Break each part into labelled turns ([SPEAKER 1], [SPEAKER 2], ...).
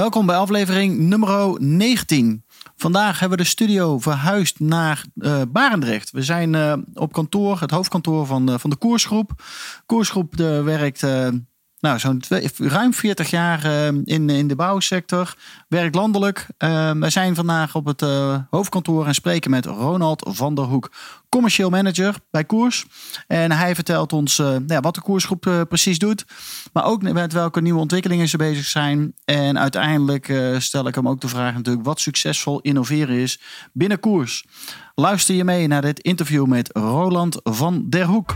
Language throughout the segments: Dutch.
[SPEAKER 1] Welkom bij aflevering nummer 19. Vandaag hebben we de studio verhuisd naar uh, Barendrecht. We zijn uh, op kantoor, het hoofdkantoor van, uh, van de Koersgroep. Koersgroep werkt nou, zo'n ruim 40 jaar uh, in, in de bouwsector, werkt landelijk. Uh, wij zijn vandaag op het uh, hoofdkantoor en spreken met Ronald van der Hoek, commercieel manager bij Koers. En hij vertelt ons nou ja, wat de Koersgroep precies doet, maar ook met welke nieuwe ontwikkelingen ze bezig zijn. En uiteindelijk stel ik hem ook de vraag natuurlijk wat succesvol innoveren is binnen Koers. Luister je mee naar dit interview met Roland van der Hoek.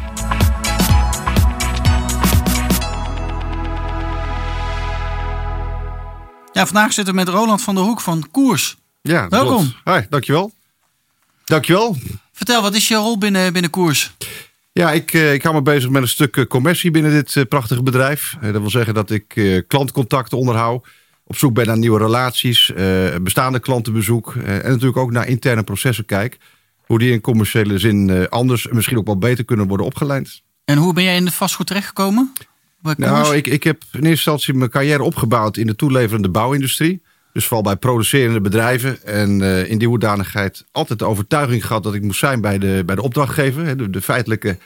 [SPEAKER 1] Ja, vandaag zitten we met Roland van der Hoek van Koers.
[SPEAKER 2] Ja,
[SPEAKER 1] welkom.
[SPEAKER 2] Hi, dankjewel. Dankjewel.
[SPEAKER 1] Vertel, wat is je rol binnen, binnen Koers?
[SPEAKER 2] Ja, ik, eh, ik hou me bezig met een stuk eh, commercie binnen dit eh, prachtige bedrijf. Dat wil zeggen dat ik klantcontacten onderhoud. Op zoek ben naar nieuwe relaties, bestaande klantenbezoek. En natuurlijk ook naar interne processen kijk. Hoe die in commerciële zin anders en misschien ook wel beter kunnen worden opgeleid.
[SPEAKER 1] En hoe ben jij in de vastgoed terechtgekomen?
[SPEAKER 2] Nou, ik, ik heb in eerste instantie mijn carrière opgebouwd in de toeleverende bouwindustrie. Dus vooral bij producerende bedrijven. En uh, in die hoedanigheid altijd de overtuiging gehad dat ik moest zijn bij de, bij de opdrachtgever. De, de feitelijke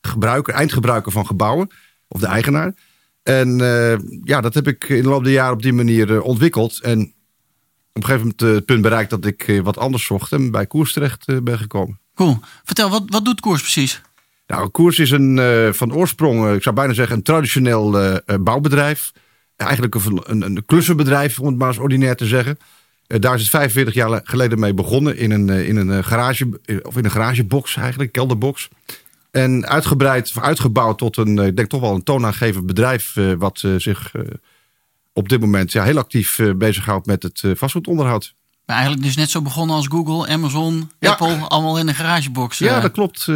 [SPEAKER 2] gebruiker, eindgebruiker van gebouwen. Of de eigenaar. En uh, ja, dat heb ik in de loop der jaren op die manier uh, ontwikkeld. En op een gegeven moment het punt bereikt dat ik wat anders zocht. En bij Koers terecht ben gekomen.
[SPEAKER 1] Cool. Vertel, wat, wat doet Koers precies?
[SPEAKER 2] Nou, Koers is een, uh, van oorsprong, uh, ik zou bijna zeggen, een traditioneel uh, bouwbedrijf. Eigenlijk een, een, een, klussenbedrijf, om het maar eens ordinair te zeggen. daar is het 45 jaar geleden mee begonnen in een, in een garage, of in een garagebox eigenlijk, kelderbox. En uitgebreid, uitgebouwd tot een, ik denk toch wel een toonaangevend bedrijf, wat zich op dit moment ja, heel actief bezighoudt met het vastgoedonderhoud.
[SPEAKER 1] Maar eigenlijk dus net zo begonnen als Google, Amazon, Apple, allemaal in een garagebox.
[SPEAKER 2] Ja, dat klopt.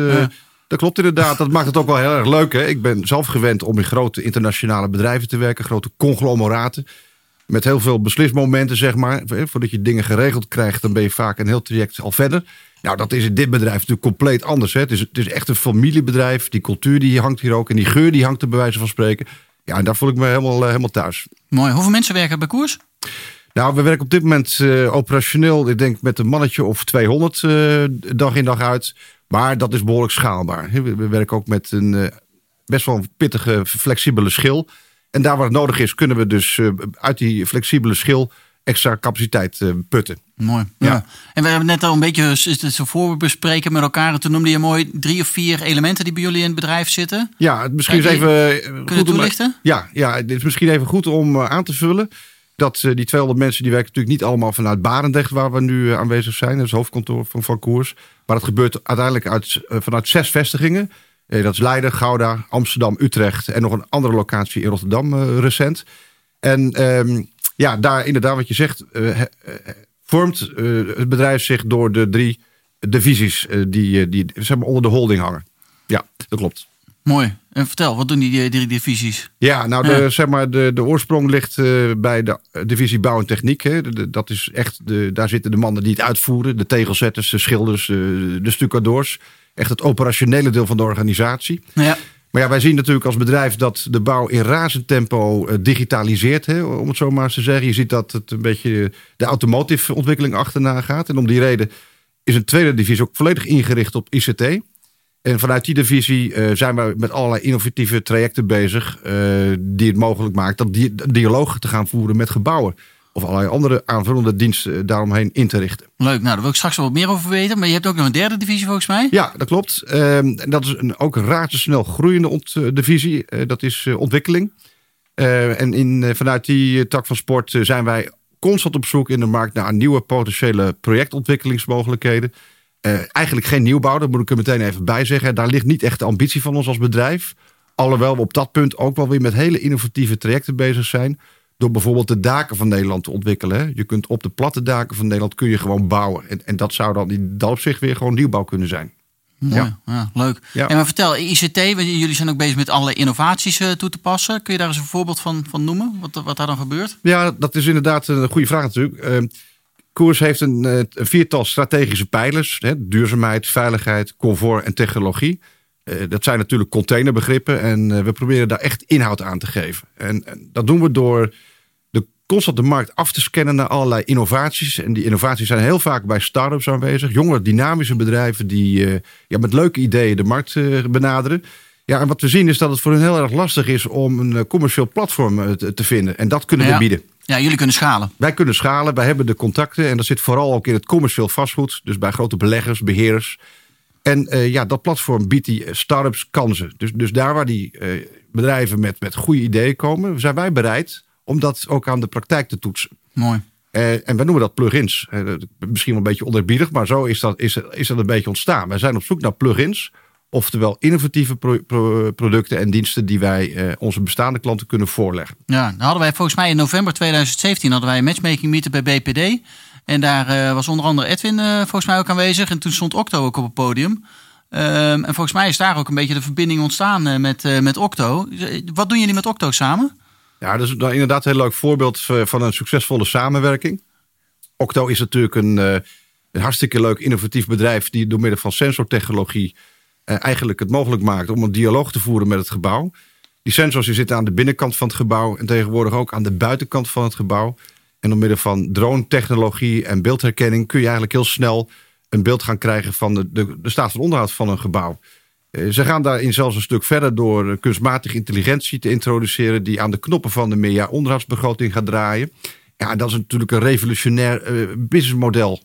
[SPEAKER 2] Dat klopt inderdaad. Dat maakt het ook wel heel erg leuk. Hè? Ik ben zelf gewend om in grote internationale bedrijven te werken, grote conglomeraten. Met heel veel beslismomenten, zeg maar. Voordat je dingen geregeld krijgt, dan ben je vaak een heel traject al verder. Nou, dat is in dit bedrijf natuurlijk compleet anders. Hè? Het, is, het is echt een familiebedrijf. Die cultuur die hangt hier ook. En die geur die hangt er bij wijze van spreken. Ja, en daar voel ik me helemaal, eh, helemaal thuis.
[SPEAKER 1] Mooi. Hoeveel mensen werken bij Koers?
[SPEAKER 2] Nou, we werken op dit moment uh, operationeel, ik denk met een mannetje of 200 uh, dag in dag uit. Maar dat is behoorlijk schaalbaar. We werken ook met een uh, best wel pittige, flexibele schil. En daar waar het nodig is, kunnen we dus uit die flexibele schil extra capaciteit putten.
[SPEAKER 1] Mooi. Ja. En we hebben net al een beetje zo voor bespreken met elkaar. En toen noemde je mooi drie of vier elementen die bij jullie in het bedrijf zitten.
[SPEAKER 2] Ja, misschien is even
[SPEAKER 1] goed om. Toelichten?
[SPEAKER 2] Ja, ja, het is misschien even goed om aan te vullen dat uh, die 200 mensen die werken natuurlijk niet allemaal vanuit Barendrecht, waar we nu uh, aanwezig zijn. Dat is het hoofdkantoor van, van Koers. Maar het gebeurt uiteindelijk uit, uh, vanuit zes vestigingen. dat is Leiden, Gouda, Amsterdam, Utrecht en nog een andere locatie in Rotterdam recent. En ehm, ja, daar inderdaad wat je zegt, vormt het bedrijf zich door de drie divisies die, die zeg maar, onder de holding hangen. Ja, dat klopt.
[SPEAKER 1] Mooi. En vertel, wat doen die drie divisies?
[SPEAKER 2] Ja, nou, de, zeg maar, de, de oorsprong ligt uh, bij de divisie bouw en techniek. Hè. De, dat is echt, de, daar zitten de mannen die het uitvoeren. De tegelzetters, de schilders, de, de stucadoors. Echt het operationele deel van de organisatie.
[SPEAKER 1] Ja.
[SPEAKER 2] Maar ja, wij zien natuurlijk als bedrijf dat de bouw in razend tempo digitaliseert. Hè, om het zo maar eens te zeggen. Je ziet dat het een beetje de automotive ontwikkeling achterna gaat. En om die reden is een tweede divisie ook volledig ingericht op ICT. En vanuit die divisie uh, zijn we met allerlei innovatieve trajecten bezig. Uh, die het mogelijk maakt dat die dialoog te gaan voeren met gebouwen. Of allerlei andere aanvullende diensten daaromheen in te richten.
[SPEAKER 1] Leuk, nou daar wil ik straks wel wat meer over weten. Maar je hebt ook nog een derde divisie volgens mij.
[SPEAKER 2] Ja, dat klopt. Uh, dat is een, ook een razendsnel groeiende divisie. dat is ontwikkeling. en in, vanuit die tak van sport zijn wij constant op zoek in de markt naar nieuwe potentiële projectontwikkelingsmogelijkheden. Uh, eigenlijk geen nieuwbouw, dat moet ik er meteen even bij zeggen. Daar ligt niet echt de ambitie van ons als bedrijf. Alhoewel we op dat punt ook wel weer met hele innovatieve trajecten bezig zijn. door bijvoorbeeld de daken van Nederland te ontwikkelen. Je kunt op de platte daken van Nederland kun je gewoon bouwen. En, en dat zou dan in dat opzicht weer gewoon nieuwbouw kunnen zijn.
[SPEAKER 1] Mooi, ja.
[SPEAKER 2] Ja.
[SPEAKER 1] leuk.
[SPEAKER 2] Ja.
[SPEAKER 1] En maar vertel, ICT, jullie zijn ook bezig met allerlei innovaties eh, toe te passen. Kun je daar eens een voorbeeld van, van noemen? Wat, wat daar dan gebeurt?
[SPEAKER 2] Ja, dat is inderdaad een goede vraag natuurlijk. Eh, Koers heeft een, eh, een viertal strategische pijlers. Hè, duurzaamheid, veiligheid, comfort en technologie. Eh, dat zijn natuurlijk containerbegrippen. En eh, we proberen daar echt inhoud aan te geven. En, en dat doen we door de constant de markt af te scannen naar allerlei innovaties. En die innovaties zijn heel vaak bij start-ups aanwezig. Jonge, dynamische bedrijven die ja, met leuke ideeën de markt benaderen. Ja, en wat we zien is dat het voor hen heel erg lastig is om een commercieel platform te, te vinden. En dat kunnen
[SPEAKER 1] Ja.
[SPEAKER 2] we bieden.
[SPEAKER 1] Ja, jullie kunnen schalen.
[SPEAKER 2] Wij kunnen schalen, wij hebben de contacten en dat zit vooral ook in het commercieel vastgoed. Dus bij grote beleggers, beheerders. En eh, ja, dat platform biedt die start-ups kansen. Dus, dus daar waar die eh, bedrijven met, met goede ideeën komen, zijn wij bereid om dat ook aan de praktijk te toetsen.
[SPEAKER 1] Mooi.
[SPEAKER 2] Eh, en wij noemen dat plugins. Misschien wel een beetje onerbiedig, maar zo is dat, is, is dat een beetje ontstaan. Wij zijn op zoek naar plugins, oftewel innovatieve pro- pro- producten en diensten die wij eh, onze bestaande klanten kunnen voorleggen.
[SPEAKER 1] Ja, dan hadden wij volgens mij in november 2017 hadden wij een matchmaking meetup bij BPD. En daar eh, was onder andere Edwin eh, volgens mij ook aanwezig. En toen stond Octo ook op het podium. Ehm, en volgens mij is daar ook een beetje de verbinding ontstaan met, met Octo. Wat doen jullie met Octo samen?
[SPEAKER 2] Ja, dat is dan inderdaad een heel leuk voorbeeld van een succesvolle samenwerking. Octo is natuurlijk een, een hartstikke leuk innovatief bedrijf die door middel van sensortechnologie eigenlijk het mogelijk maakt om een dialoog te voeren met het gebouw. Die sensors die zitten aan de binnenkant van het gebouw en tegenwoordig ook aan de buitenkant van het gebouw. En door middel van drone-technologie en beeldherkenning kun je eigenlijk heel snel een beeld gaan krijgen van de, de, de staat van onderhoud van een gebouw. Eh, Ze gaan daarin zelfs een stuk verder door eh, kunstmatige intelligentie te introduceren, die aan de knoppen van de meerjaar onderhoudsbegroting gaat draaien. Ja, dat is natuurlijk een revolutionair eh, businessmodel.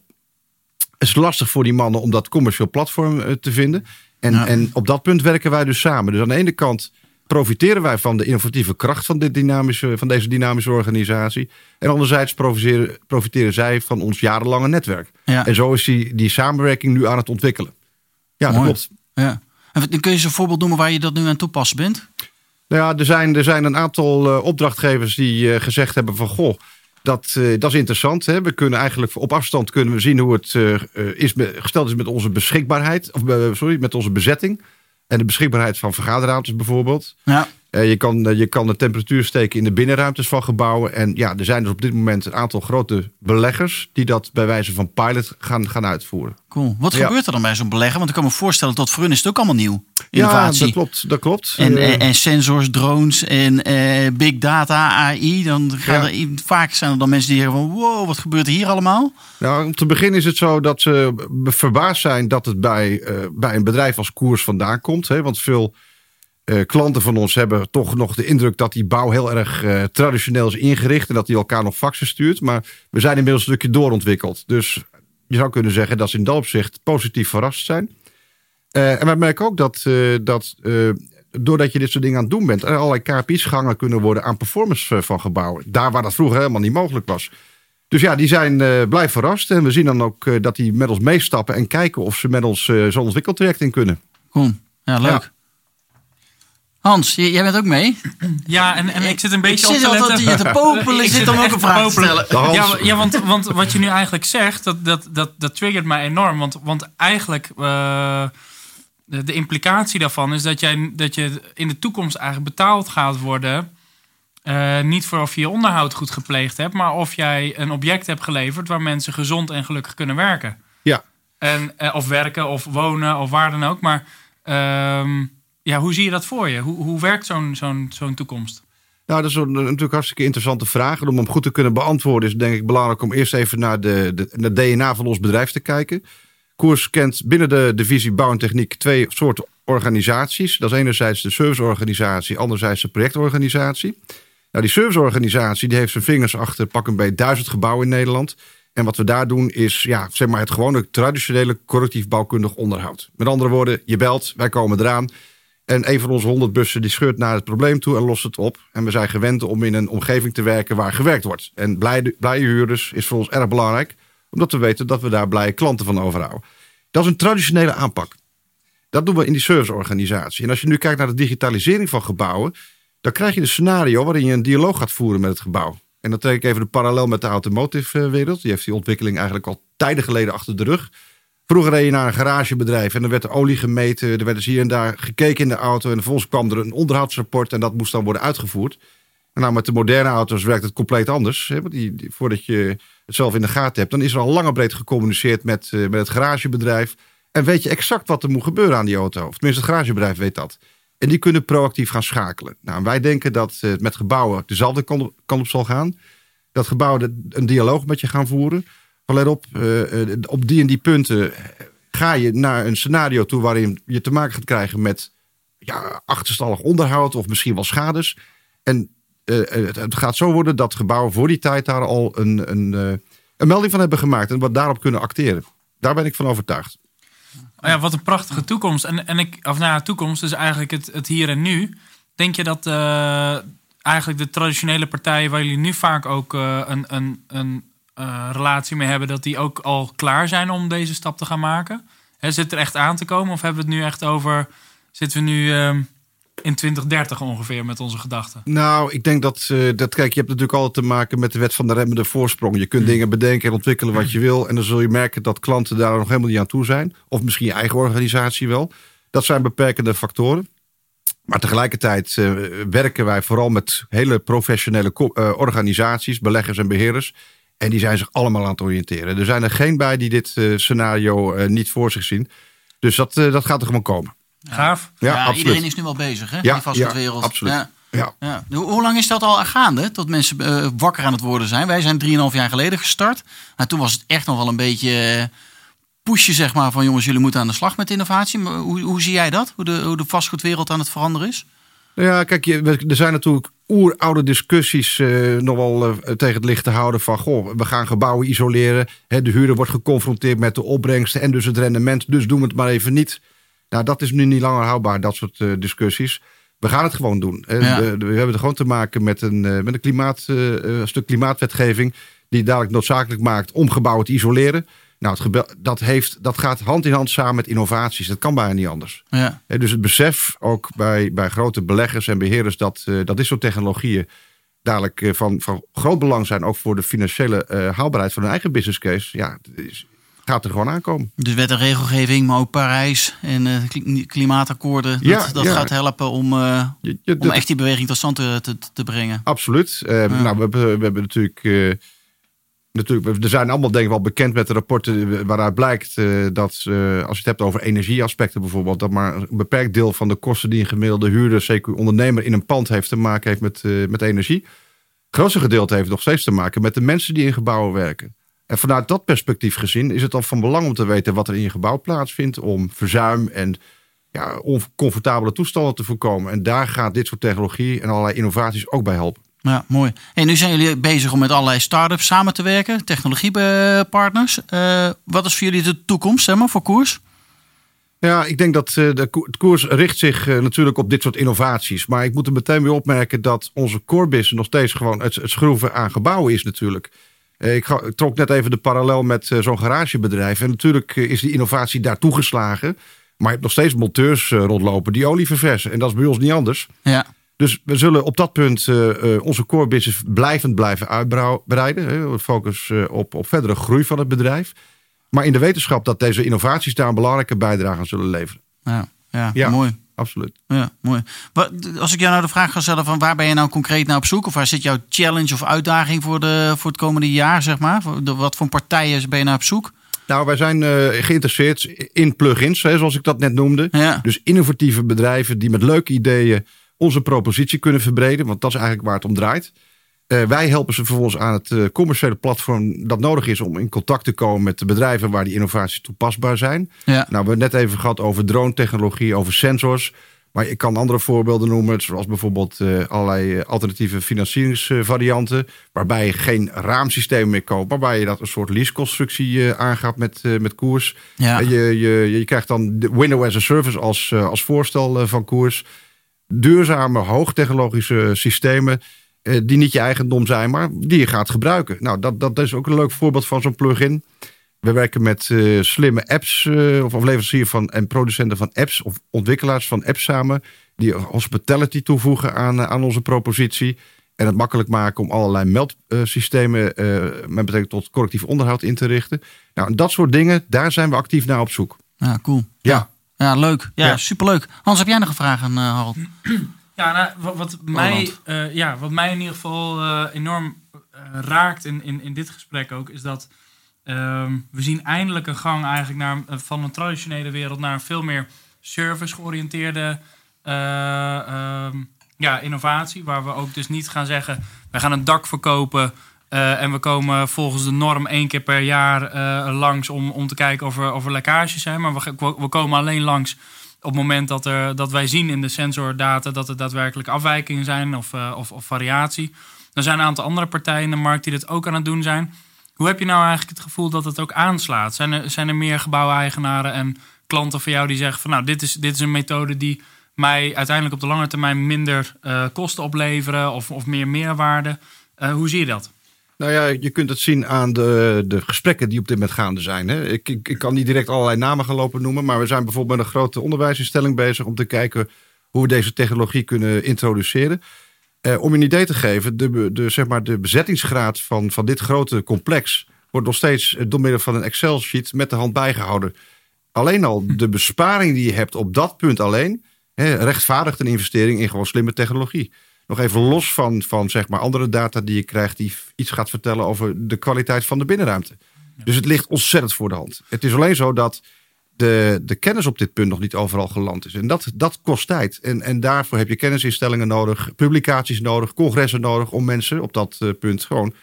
[SPEAKER 2] Het is lastig voor die mannen om dat commercieel platform eh, te vinden. En,
[SPEAKER 1] Ja.
[SPEAKER 2] en op dat punt werken wij dus samen. Dus aan de ene kant profiteren wij van de innovatieve kracht van, dit dynamische, van deze dynamische organisatie. En anderzijds profiteren, profiteren zij van ons jarenlange netwerk.
[SPEAKER 1] Ja.
[SPEAKER 2] En zo is die, die samenwerking nu aan het ontwikkelen. Ja, dat klopt.
[SPEAKER 1] Ja. En kun je eens een voorbeeld noemen waar je dat nu aan toepassen bent?
[SPEAKER 2] Nou ja, er zijn, er zijn een aantal eh, opdrachtgevers die eh, gezegd hebben van goh, dat, eh, dat is interessant. Hè? We kunnen eigenlijk op afstand kunnen we zien hoe het eh, eh, is gesteld is met onze beschikbaarheid, of sorry, met onze bezetting. En de beschikbaarheid van vergaderruimtes bijvoorbeeld.
[SPEAKER 1] Ja.
[SPEAKER 2] Eh, je, kan, eh, je kan de temperatuur steken in de binnenruimtes van gebouwen. En ja, er zijn dus op dit moment een aantal grote beleggers die dat bij wijze van pilot gaan, gaan uitvoeren.
[SPEAKER 1] Cool. Wat
[SPEAKER 2] Ja.
[SPEAKER 1] gebeurt er dan bij zo'n beleggen? Want ik kan me voorstellen dat voor hun is het ook allemaal nieuw. Innovatie.
[SPEAKER 2] Ja, dat klopt. Dat klopt.
[SPEAKER 1] En,
[SPEAKER 2] Eh,
[SPEAKER 1] en, en sensors, drones en big data, AI. Dan gaan
[SPEAKER 2] Ja.
[SPEAKER 1] er, vaak zijn er dan mensen die zeggen van... wow, wat gebeurt er hier allemaal?
[SPEAKER 2] Nou, om te beginnen is het zo dat ze verbaasd zijn dat het bij, bij een bedrijf als Koers vandaan komt. Hè? Want veel eh, klanten van ons hebben toch nog de indruk dat die bouw heel erg eh, traditioneel is ingericht. En dat die elkaar nog faxen stuurt. Maar we zijn inmiddels een stukje doorontwikkeld. Dus je zou kunnen zeggen dat ze in dat opzicht positief verrast zijn. Eh, en wij merken ook dat, dat doordat je dit soort dingen aan het doen bent, er allerlei KPI's gehangen kunnen worden aan performance van gebouwen. Daar waar dat vroeger helemaal niet mogelijk was. Dus ja, die zijn blij verrast. En we zien dan ook dat die met ons meestappen en kijken of ze met ons zo'n ontwikkeltraject in kunnen.
[SPEAKER 1] Cool. Ja, leuk.
[SPEAKER 2] Ja.
[SPEAKER 1] Hans, jij bent ook mee?
[SPEAKER 3] Ja, en, en ik zit een beetje
[SPEAKER 1] ik
[SPEAKER 3] op
[SPEAKER 1] zit
[SPEAKER 3] te
[SPEAKER 1] altijd
[SPEAKER 3] letten.
[SPEAKER 1] hier te popelen. Ik zit om ook een vraag te stellen.
[SPEAKER 3] Ja, ja want, want wat je nu eigenlijk zegt, dat, dat, dat, dat triggert mij enorm. Want, want eigenlijk, eh, de, de implicatie daarvan is dat, jij, dat je in de toekomst eigenlijk betaald gaat worden. eh, niet voor of je je onderhoud goed gepleegd hebt, maar of jij een object hebt geleverd waar mensen gezond en gelukkig kunnen werken.
[SPEAKER 2] Ja,
[SPEAKER 3] En, eh, of werken of wonen of waar dan ook. Maar ehm, ja, hoe zie je dat voor je? Hoe, hoe werkt zo'n zo'n zo'n toekomst?
[SPEAKER 2] nou, dat is een, natuurlijk hartstikke interessante vraag. En om hem goed te kunnen beantwoorden is denk ik belangrijk om eerst even naar de, de, naar DNA van ons bedrijf te kijken. Koers kent binnen de divisie Bouw en Techniek twee soorten organisaties. Dat is enerzijds de serviceorganisatie, anderzijds de projectorganisatie. Nou, die serviceorganisatie die heeft zijn vingers achter pak een beetje duizend gebouwen in Nederland. En wat we daar doen is ja, zeg maar het gewone traditionele correctief bouwkundig onderhoud. Met andere woorden, je belt, wij komen eraan. En een van onze honderd bussen die scheurt naar het probleem toe en lost het op. En we zijn gewend om in een omgeving te werken waar gewerkt wordt. En blije, blije huurders is voor ons erg belangrijk. Omdat we weten dat we daar blije klanten van overhouden. Dat is een traditionele aanpak. Dat doen we in die serviceorganisatie. En als je nu kijkt naar de digitalisering van gebouwen. Dan krijg je een scenario waarin je een dialoog gaat voeren met het gebouw. En dan trek ik even de parallel met de automotive wereld. Die heeft die ontwikkeling eigenlijk al tijden geleden achter de rug. Vroeger reed je naar een garagebedrijf en dan werd er olie gemeten. Er werd dus hier en daar gekeken in de auto. En vervolgens kwam er een onderhoudsrapport en dat moest dan worden uitgevoerd. En nou, met de moderne auto's werkt het compleet anders. Hè? Die, die, voordat je het zelf in de gaten hebt, dan is er al lang breed gecommuniceerd met, uh, met het garagebedrijf. En weet je exact wat er moet gebeuren aan die auto. Of tenminste, het garagebedrijf weet dat. En die kunnen proactief gaan schakelen. Nou, wij denken dat uh, met gebouwen dezelfde kant op, kant op zal gaan. Dat gebouwen een dialoog met je gaan voeren. Let op, uh, op die en die punten ga je naar een scenario toe waarin je te maken gaat krijgen met ja, achterstallig onderhoud of misschien wel schades. En uh, het gaat zo worden dat gebouwen voor die tijd daar al een, een, een melding van hebben gemaakt en wat daarop kunnen acteren. Daar ben ik van overtuigd.
[SPEAKER 3] Oh ja, wat een prachtige toekomst. En, en ik, of nou, toekomst is eigenlijk het, het hier en nu. Denk je dat eigenlijk de traditionele partijen waar jullie nu vaak ook een, een, een relatie mee hebben, dat die ook al klaar zijn om deze stap te gaan maken? He, zit er echt aan te komen? Of hebben we het nu echt over. Zitten we nu ehm, in 2030 ongeveer met onze gedachten?
[SPEAKER 2] Nou, ik denk dat, uh, dat, kijk, je hebt natuurlijk altijd te maken met de wet van de remmende voorsprong. Je kunt mm. dingen bedenken en ontwikkelen wat je wil. En dan zul je merken dat klanten daar nog helemaal niet aan toe zijn. Of misschien je eigen organisatie wel. Dat zijn beperkende factoren. Maar tegelijkertijd uh, werken wij vooral met hele professionele organisaties, beleggers en beheerders. En die zijn zich allemaal aan het oriënteren. Er zijn er geen bij die dit scenario niet voor zich zien. Dus dat, dat gaat er gewoon komen.
[SPEAKER 3] Gaaf.
[SPEAKER 1] Ja, ja iedereen is nu wel bezig, hè?
[SPEAKER 2] Ja,
[SPEAKER 1] die vastgoedwereld.
[SPEAKER 2] Ja, absoluut. Ja.
[SPEAKER 1] Ja. Hoe lang is dat al gaande? Dat mensen uh, wakker aan het worden zijn. Wij zijn 3,5 jaar geleden gestart. Nou, toen was het echt nog wel een beetje pushen, zeg maar, van jongens, jullie moeten aan de slag met innovatie. Maar hoe, hoe zie jij dat? Hoe de, hoe de vastgoedwereld aan het veranderen is?
[SPEAKER 2] Ja, kijk, je, er zijn natuurlijk oeroude discussies uh, nog wel uh, tegen het licht te houden van... goh, we gaan gebouwen isoleren. Hè, de huurder wordt geconfronteerd met de opbrengsten en dus het rendement. Dus doen we het maar even niet. Nou, dat is nu niet langer houdbaar, dat soort uh, discussies. We gaan het gewoon doen. Ja. We, we, hebben er gewoon te maken met een, met een klimaat, uh, stuk klimaatwetgeving... die dadelijk noodzakelijk maakt om gebouwen te isoleren. Nou, het dat, heeft, dat gaat hand in hand samen met innovaties. Dat kan bijna niet anders.
[SPEAKER 1] Ja.
[SPEAKER 2] Dus het besef ook bij, bij grote beleggers en beheerders... dat, dat dit soort technologieën dadelijk van, van groot belang zijn... ook voor de financiële haalbaarheid van hun eigen business case... ja, is, gaat er gewoon aankomen.
[SPEAKER 1] Dus wet en regelgeving, maar ook Parijs en uh, klimaatakkoorden. Dat, ja, dat ja. gaat helpen om, uh, om echt die beweging tot stand te, te, te brengen.
[SPEAKER 2] Absoluut. Uh. Nou, we hebben, we hebben natuurlijk, natuurlijk... Er zijn allemaal denk ik wel bekend met de rapporten waaruit blijkt dat als je het hebt over energieaspecten bijvoorbeeld... dat maar een beperkt deel van de kosten die een gemiddelde huurder, zeker ondernemer in een pand heeft te maken heeft met, met energie. Het grootste gedeelte heeft nog steeds te maken met de mensen die in gebouwen werken. En vanuit dat perspectief gezien is het dan van belang om te weten wat er in je gebouw plaatsvindt. Om verzuim en ja, oncomfortabele toestanden te voorkomen. En daar gaat dit soort technologie en allerlei innovaties ook bij helpen.
[SPEAKER 1] Ja, mooi. En nu zijn jullie bezig om met allerlei start-ups samen te werken, technologiepartners. Uh, wat is voor jullie de toekomst zeg maar, voor koers?
[SPEAKER 2] Ja, ik denk dat uh, de koers richt zich uh, natuurlijk op dit soort innovaties. Maar ik moet er meteen weer opmerken dat onze core business nog steeds gewoon het, het schroeven aan gebouwen is natuurlijk. Eh, ik, trok net even de parallel met eh, zo'n garagebedrijf. En natuurlijk eh, is die innovatie daar toegeslagen. Maar je hebt nog steeds monteurs rondlopen die olie verversen. En dat is bij ons niet anders.
[SPEAKER 1] Ja.
[SPEAKER 2] Dus we zullen op dat punt onze core business blijvend blijven uitbreiden. We focussen op, op verdere groei van het bedrijf. Maar in de wetenschap dat deze innovaties daar een belangrijke bijdrage aan zullen leveren.
[SPEAKER 1] Ja, ja, ja. mooi
[SPEAKER 2] absoluut.
[SPEAKER 1] Ja, mooi. Als ik jou nou de vraag ga stellen van waar ben je nou concreet naar op zoek? Of waar zit jouw challenge of uitdaging voor, de, voor het komende jaar, zeg maar? Wat voor partijen ben je naar op zoek?
[SPEAKER 2] Nou, wij zijn uh, geïnteresseerd in plugins, hè, zoals ik dat net noemde.
[SPEAKER 1] Ja.
[SPEAKER 2] Dus innovatieve bedrijven die met leuke ideeën onze propositie kunnen verbreden. Want dat is eigenlijk waar het om draait. Uh, wij helpen ze vervolgens aan het uh, commerciële platform dat nodig is om in contact te komen met de bedrijven waar die innovaties toepasbaar zijn.
[SPEAKER 1] Ja.
[SPEAKER 2] Nou, we hebben het net even gehad over drone-technologie, over sensors. Maar ik kan andere voorbeelden noemen, zoals bijvoorbeeld uh, allerlei alternatieve financieringsvarianten. Waarbij je geen raamsysteem meer koopt, maar waarbij je dat een soort leaseconstructie aangaat met, met koers.
[SPEAKER 1] Ja.
[SPEAKER 2] Je, je, je krijgt dan de window as a service als, als voorstel van koers. Duurzame, hoogtechnologische systemen eh, die niet je eigendom zijn, maar die je gaat gebruiken. Nou, dat, dat is ook een leuk voorbeeld van zo'n plugin. We werken met uh, slimme apps, uh, of leveranciers van en producenten van apps, of ontwikkelaars van apps samen, die hospitality toevoegen aan, aan onze propositie. En het makkelijk maken om allerlei meldsystemen met betrekking tot correctief onderhoud in te richten. Nou, dat soort dingen, daar zijn we actief naar op zoek.
[SPEAKER 1] Ja, cool.
[SPEAKER 2] Ja.
[SPEAKER 1] Ja, leuk. Ja, superleuk. Hans, heb jij nog een vraag aan uh, Harold?
[SPEAKER 3] Ja, nou, wat, wat mij, uh, ja, wat mij in ieder geval uh, enorm raakt in, in, in dit gesprek ook, is dat um, we zien eindelijk een gang eigenlijk naar, van een traditionele wereld naar een veel meer service-georiënteerde um, ja, innovatie. Waar we ook dus niet gaan zeggen, wij gaan een dak verkopen uh, en we komen volgens de norm één keer per jaar uh, langs om, om te kijken of er, of er lekkages zijn. Maar we, we komen alleen langs op het moment dat, er, dat wij zien in de sensordata dat er daadwerkelijk afwijkingen zijn of, uh, of, of, variatie. Er zijn een aantal andere partijen in de markt die dit ook aan het doen zijn. Hoe heb je nou eigenlijk het gevoel dat het ook aanslaat? Zijn er, zijn er meer gebouweigenaren en klanten van jou die zeggen van nou, dit is, dit is een methode die mij uiteindelijk op de lange termijn minder kosten opleveren of, of meer meerwaarde? hoe zie je dat?
[SPEAKER 2] Nou ja, je kunt het zien aan de, de gesprekken die op dit moment gaande zijn. Hè. Ik, ik, ik, kan niet direct allerlei namen gaan lopen noemen, maar we zijn bijvoorbeeld met een grote onderwijsinstelling bezig om te kijken hoe we deze technologie kunnen introduceren. Eh, om je een idee te geven, de, de, zeg maar de bezettingsgraad van, van dit grote complex wordt nog steeds door middel van een Excel-sheet met de hand bijgehouden. Alleen al de besparing die je hebt op dat punt alleen, hè, rechtvaardigt een investering in gewoon slimme technologie. Nog even los van, van zeg maar andere data die je krijgt, die iets gaat vertellen over de kwaliteit van de binnenruimte. Dus het ligt ontzettend voor de hand. Het is alleen zo dat de, de kennis op dit punt nog niet overal geland is. En dat, dat kost tijd. En, en daarvoor heb je kennisinstellingen nodig, publicaties nodig, congressen nodig om mensen op dat uh, punt gewoon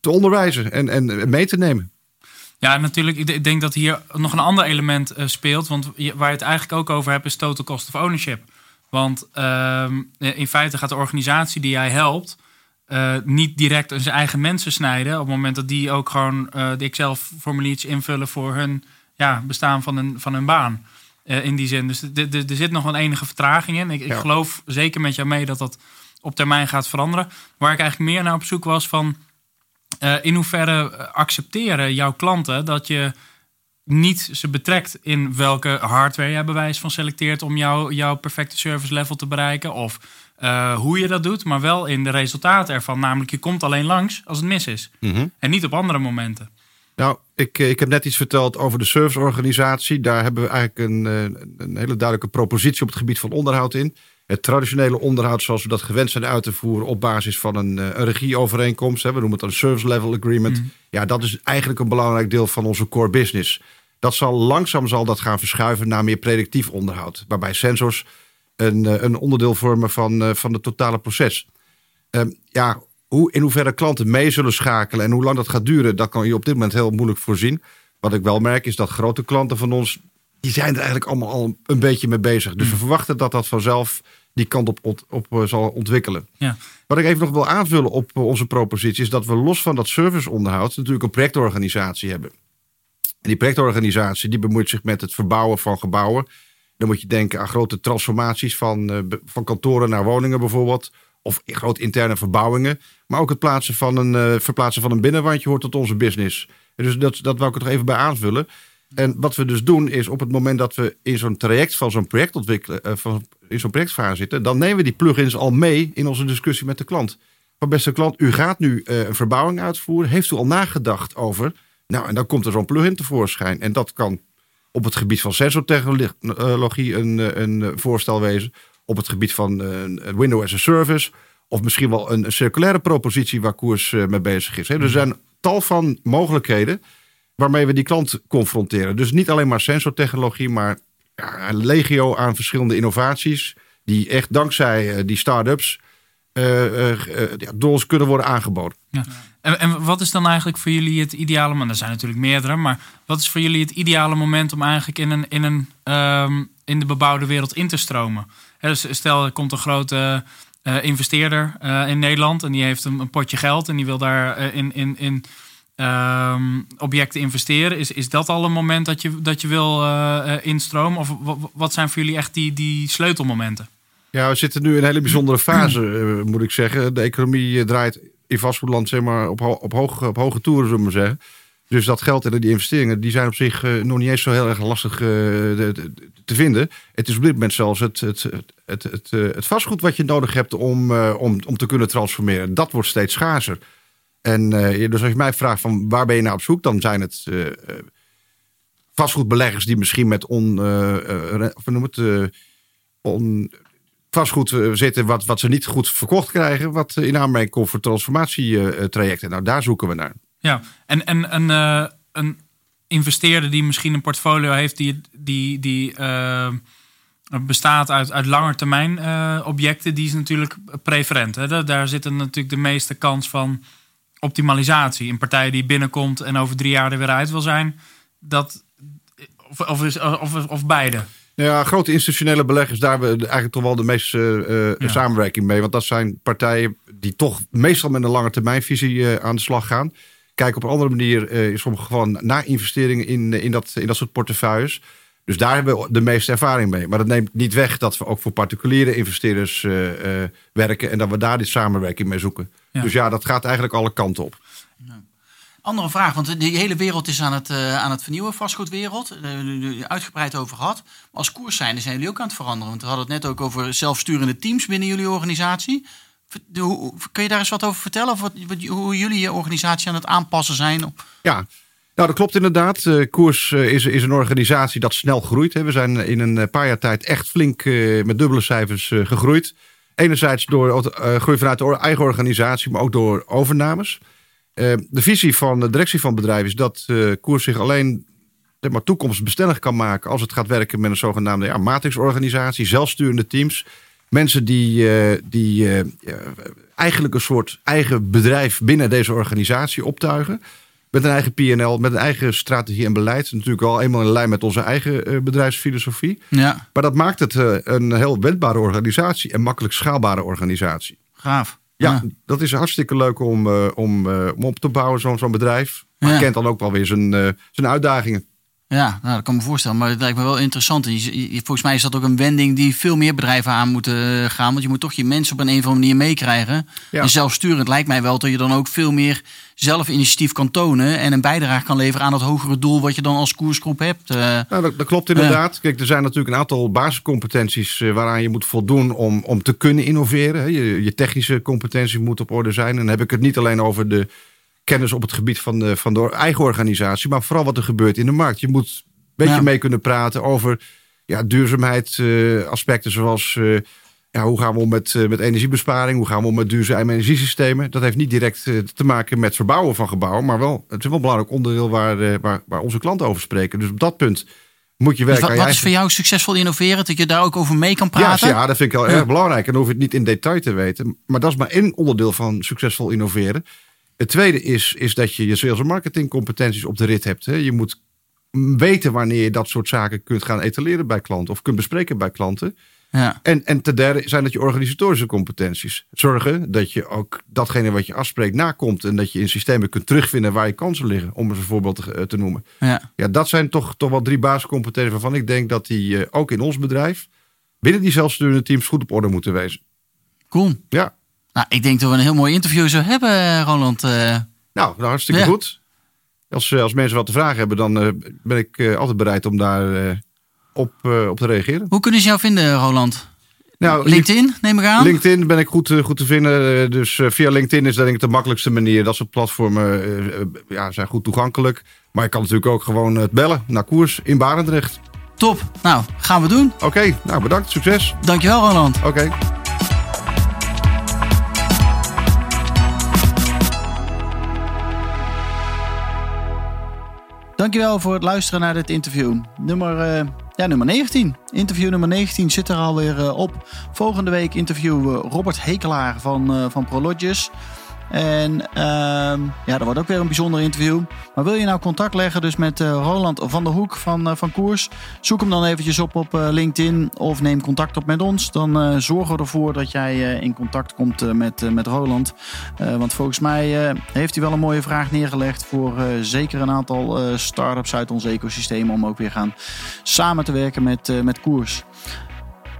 [SPEAKER 2] te onderwijzen en, en mee te nemen.
[SPEAKER 3] Ja, natuurlijk. Ik denk dat hier nog een ander element uh, speelt. Want waar je het eigenlijk ook over hebt, is total cost of ownership. Want ehm, in feite gaat de organisatie die jij helpt. Uh, niet direct zijn eigen mensen snijden. Op het moment dat die ook gewoon uh, de Excel-formuliertjes invullen voor hun ja, bestaan van hun, van hun baan. Uh, in die zin. Dus er zit nog een enige vertraging in. Ik, ik, geloof zeker met jou mee dat dat op termijn gaat veranderen. Waar ik eigenlijk meer naar op zoek was van. in hoeverre accepteren jouw klanten dat je niet ze betrekt in welke hardware jij bewijs van selecteert om jou, jouw perfecte service level te bereiken. Of uh, hoe je dat doet, maar wel in de resultaten ervan. Namelijk, je komt alleen langs als het mis is.
[SPEAKER 2] Mm-hmm.
[SPEAKER 3] En niet op andere momenten.
[SPEAKER 2] Nou, ik, ik heb net iets verteld over de serviceorganisatie. Daar hebben we eigenlijk een, een hele duidelijke propositie op het gebied van onderhoud in. Het traditionele onderhoud zoals we dat gewend zijn uit te voeren op basis van een, een regieovereenkomst. Hè, we noemen het een service level agreement.
[SPEAKER 3] Mm.
[SPEAKER 2] Ja, dat is eigenlijk een belangrijk deel van onze core business. Dat zal langzaam zal dat gaan verschuiven naar meer predictief onderhoud. Waarbij sensors een, een onderdeel vormen van, van het totale proces. Um, ja, hoe, in hoeverre klanten mee zullen schakelen en hoe lang dat gaat duren, dat kan je op dit moment heel moeilijk voorzien. Wat ik wel merk is dat grote klanten van ons, die zijn er eigenlijk allemaal al een beetje mee bezig. Dus we verwachten dat dat vanzelf die kant op, op, op zal ontwikkelen.
[SPEAKER 3] Ja.
[SPEAKER 2] Wat ik even nog wil aanvullen op onze propositie is dat we los van dat serviceonderhoud natuurlijk een projectorganisatie hebben. En die projectorganisatie die bemoeit zich met het verbouwen van gebouwen. Dan moet je denken aan grote transformaties van, uh, van kantoren naar woningen bijvoorbeeld. Of grote interne verbouwingen. Maar ook het plaatsen van een, verplaatsen van een binnenwandje hoort tot onze business. En dus dat, dat wil ik er nog even bij aanvullen. En wat we dus doen is op het moment dat we in zo'n traject van zo'n project ontwikkelen, uh, van, in zo'n projectfase zitten, dan nemen we die plugins al mee in onze discussie met de klant. Van beste klant, u gaat nu een verbouwing uitvoeren. Heeft u al nagedacht over nou, en dan komt er zo'n plugin tevoorschijn. En dat kan op het gebied van sensortechnologie een, een voorstel wezen. Op het gebied van Windows as a Service. Of misschien wel een, circulaire propositie waar Koers mee bezig is. Er zijn tal van mogelijkheden waarmee we die klant confronteren. Dus niet alleen maar sensortechnologie, maar ja, een legio aan verschillende innovaties. Die echt dankzij die start-ups uh, uh, door ons kunnen worden aangeboden.
[SPEAKER 3] Ja. En, en, wat is dan eigenlijk voor jullie het ideale moment? Er zijn natuurlijk meerdere, maar wat is voor jullie het ideale moment om eigenlijk in, een, in, een, um, in de bebouwde wereld in te stromen? Stel, er komt een grote investeerder in Nederland en die heeft een, een, potje geld en die wil daar in, in, in um, objecten investeren. Is, is dat al een moment dat je, dat je wil instromen? Of wat zijn voor jullie echt die, die sleutelmomenten?
[SPEAKER 2] Ja, we zitten nu in een hele bijzondere fase, uh, moet ik zeggen. De economie draait in vastgoedland zeg maar, op, op, hoge, op hoge toeren, zullen we zeggen. Dus dat geld en die investeringen, die zijn op zich eh, nog niet eens zo heel erg lastig eh, de- te vinden. Het is op dit moment zelfs het, het, het, het, eh, het vastgoed wat je nodig hebt om, eh, om, om te kunnen transformeren. Dat wordt steeds schaarser. En eh, dus als je mij vraagt van waar ben je nou op zoek, dan zijn het eh, eh, vastgoedbeleggers die misschien met on, noem het, on, vastgoed zitten wat, wat ze niet goed verkocht krijgen, wat in aanmerking komt voor transformatietrajecten. Nou, daar zoeken we naar.
[SPEAKER 3] Ja, en, en eh, een investeerder die misschien een portfolio heeft die, die, die bestaat uit, uit langetermijn eh objecten, die is natuurlijk preferent. Daar, zit er natuurlijk de meeste kans van optimalisatie. Een partij die binnenkomt en over drie jaar er weer uit wil zijn, dat, of, of, of, of beide.
[SPEAKER 2] Ja, grote institutionele beleggers, daar hebben we eigenlijk toch wel de meeste eh, eh,
[SPEAKER 3] Ja.
[SPEAKER 2] samenwerking mee. Want dat zijn partijen die toch meestal met een lange termijnvisie eh, aan de slag gaan. Kijken op een andere manier eh, in sommige gevallen naar investeringen in, in, dat, in dat soort portefeuilles. Dus daar hebben we de meeste ervaring mee. Maar dat neemt niet weg dat we ook voor particuliere investeerders werken. En dat we daar die samenwerking mee zoeken.
[SPEAKER 3] Ja.
[SPEAKER 2] Dus ja, dat gaat eigenlijk alle kanten op.
[SPEAKER 1] Andere vraag, want die hele wereld is aan het, eh, aan het vernieuwen, vastgoedwereld. Daar hebben we het uitgebreid over gehad. Maar als koers zijn, zijn jullie ook aan het veranderen. Want we hadden het net ook over zelfsturende teams binnen jullie organisatie. De- hoe- Kun je daar eens wat over vertellen? Of wat, hoe jullie je organisatie aan het aanpassen zijn? Op-
[SPEAKER 2] Ja, nou dat klopt inderdaad. Eh, Koers eh, is, is een organisatie dat snel groeit. Hè. We zijn in een eh, paar jaar tijd echt flink eh, met dubbele cijfers eh, gegroeid. Enerzijds door eh, groei vanuit de eigen organisatie, maar ook door overnames. Eh, de visie van de directie van het bedrijf is dat eh, Koers zich alleen zeg maar, toekomstbestendig kan maken als het gaat werken met een zogenaamde ja, matrixorganisatie, zelfsturende teams. Mensen die, die eigenlijk een soort eigen bedrijf binnen deze organisatie optuigen. Met een eigen PNL, met een eigen strategie en beleid. Natuurlijk al eenmaal in lijn met onze eigen eh, bedrijfsfilosofie.
[SPEAKER 1] Ja,
[SPEAKER 2] Maar dat maakt het eh, een heel wendbare organisatie en makkelijk schaalbare organisatie.
[SPEAKER 1] gaaf.
[SPEAKER 2] Ja, dat is hartstikke leuk om, eh, om, om op te bouwen, zo'n zo'n bedrijf. Maar
[SPEAKER 1] Ja.
[SPEAKER 2] kent dan ook wel weer zijn, zijn uitdagingen.
[SPEAKER 1] Ja, nou, dat kan me voorstellen. Maar het lijkt me wel interessant. En je- je- volgens mij is dat ook een wending die veel meer bedrijven aan moeten eh, gaan. Want je moet toch je mensen op een, een of andere manier meekrijgen.
[SPEAKER 2] Ja.
[SPEAKER 1] En zelfsturend lijkt mij wel dat je dan ook veel meer zelf initiatief kan tonen. En een bijdrage kan leveren aan dat hogere doel wat je dan als koersgroep hebt. Eh,
[SPEAKER 2] Nou, dat, dat klopt inderdaad. Kijk, er zijn natuurlijk een aantal basiscompetenties eh, waaraan je moet voldoen om, om te kunnen innoveren. Je, je technische competenties moeten op orde zijn. En dan heb ik het niet alleen over de kennis op het gebied van de, van de eigen organisatie, maar vooral wat er gebeurt in de markt. Je moet een beetje
[SPEAKER 1] Ja.
[SPEAKER 2] mee kunnen praten over ja, duurzaamheidsaspecten zoals eh, ja, hoe gaan we om met, eh, met energiebesparing, hoe gaan we om met duurzame energiesystemen. Dat heeft niet direct eh, te maken met verbouwen van gebouwen, maar wel, het is wel een belangrijk onderdeel waar, eh, waar, waar onze klanten over spreken. Dus op dat punt moet je
[SPEAKER 1] dus
[SPEAKER 2] werken
[SPEAKER 1] wat, wat is voor jou succesvol innoveren? Dat je daar ook over mee kan
[SPEAKER 2] ja,
[SPEAKER 1] praten?
[SPEAKER 2] ja, dat vind ik wel
[SPEAKER 1] Ja.
[SPEAKER 2] erg belangrijk. En dan hoef je het niet in detail te weten. Maar dat is maar één onderdeel van succesvol innoveren. Het tweede is, is dat je je sales- en marketingcompetenties op de rit hebt. Hè. Je moet weten wanneer je dat soort zaken kunt gaan etaleren bij klanten. Of kunt bespreken bij klanten.
[SPEAKER 1] Ja.
[SPEAKER 2] En, en ten derde zijn dat je organisatorische competenties. Zorgen dat je ook datgene wat je afspreekt nakomt. En dat je in systemen kunt terugvinden waar je kansen liggen. Om eens een voorbeeld te, te noemen.
[SPEAKER 1] Ja.
[SPEAKER 2] Ja, dat zijn toch, toch wel drie basiscompetenties waarvan ik denk dat die eh, ook in ons bedrijf binnen die zelfsturende teams goed op orde moeten wezen.
[SPEAKER 1] Cool.
[SPEAKER 2] Ja,
[SPEAKER 1] Nou, ik denk dat we een heel mooi interview zo hebben, Roland. Eh,
[SPEAKER 2] nou, nou hartstikke
[SPEAKER 1] Ja.
[SPEAKER 2] goed. Als, eh, als mensen wat te vragen hebben, dan eh, ben ik altijd bereid om daar op, op te reageren.
[SPEAKER 1] hoe kunnen ze jou vinden, Roland?
[SPEAKER 2] Nou,
[SPEAKER 1] LinkedIn, neem ik aan?
[SPEAKER 2] LinkedIn ben ik goed, goed te vinden. Dus via LinkedIn is denk ik de makkelijkste manier. Dat soort platformen ja, zijn goed toegankelijk. Maar je kan natuurlijk ook gewoon het bellen naar koers in Barendrecht.
[SPEAKER 1] Top. Nou, gaan we doen.
[SPEAKER 2] Oké, nou bedankt. Succes.
[SPEAKER 1] Dankjewel, Roland.
[SPEAKER 2] Oké.
[SPEAKER 1] Dankjewel voor het luisteren naar dit interview. Nummer, eh, ja, nummer 19. Interview nummer 19 zit er alweer eh, op. Volgende week interviewen we Robert Hekelaar van, eh van Prologis. En ehm, ja, dat wordt ook weer een bijzonder interview. Maar wil je nou contact leggen dus met eh, Roland van der Hoek van, eh, van Koers? Zoek hem dan eventjes op op eh, LinkedIn of neem contact op met ons. Dan zorgen we ervoor dat jij in contact komt met, met Roland. Want volgens mij heeft hij wel een mooie vraag neergelegd voor zeker een aantal start-ups uit ons ecosysteem om ook weer gaan samen te werken met, met Koers.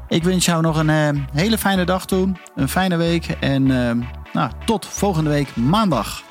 [SPEAKER 1] Ik wens jou nog een hele fijne dag toe, een fijne week en eh, nou, tot volgende week maandag.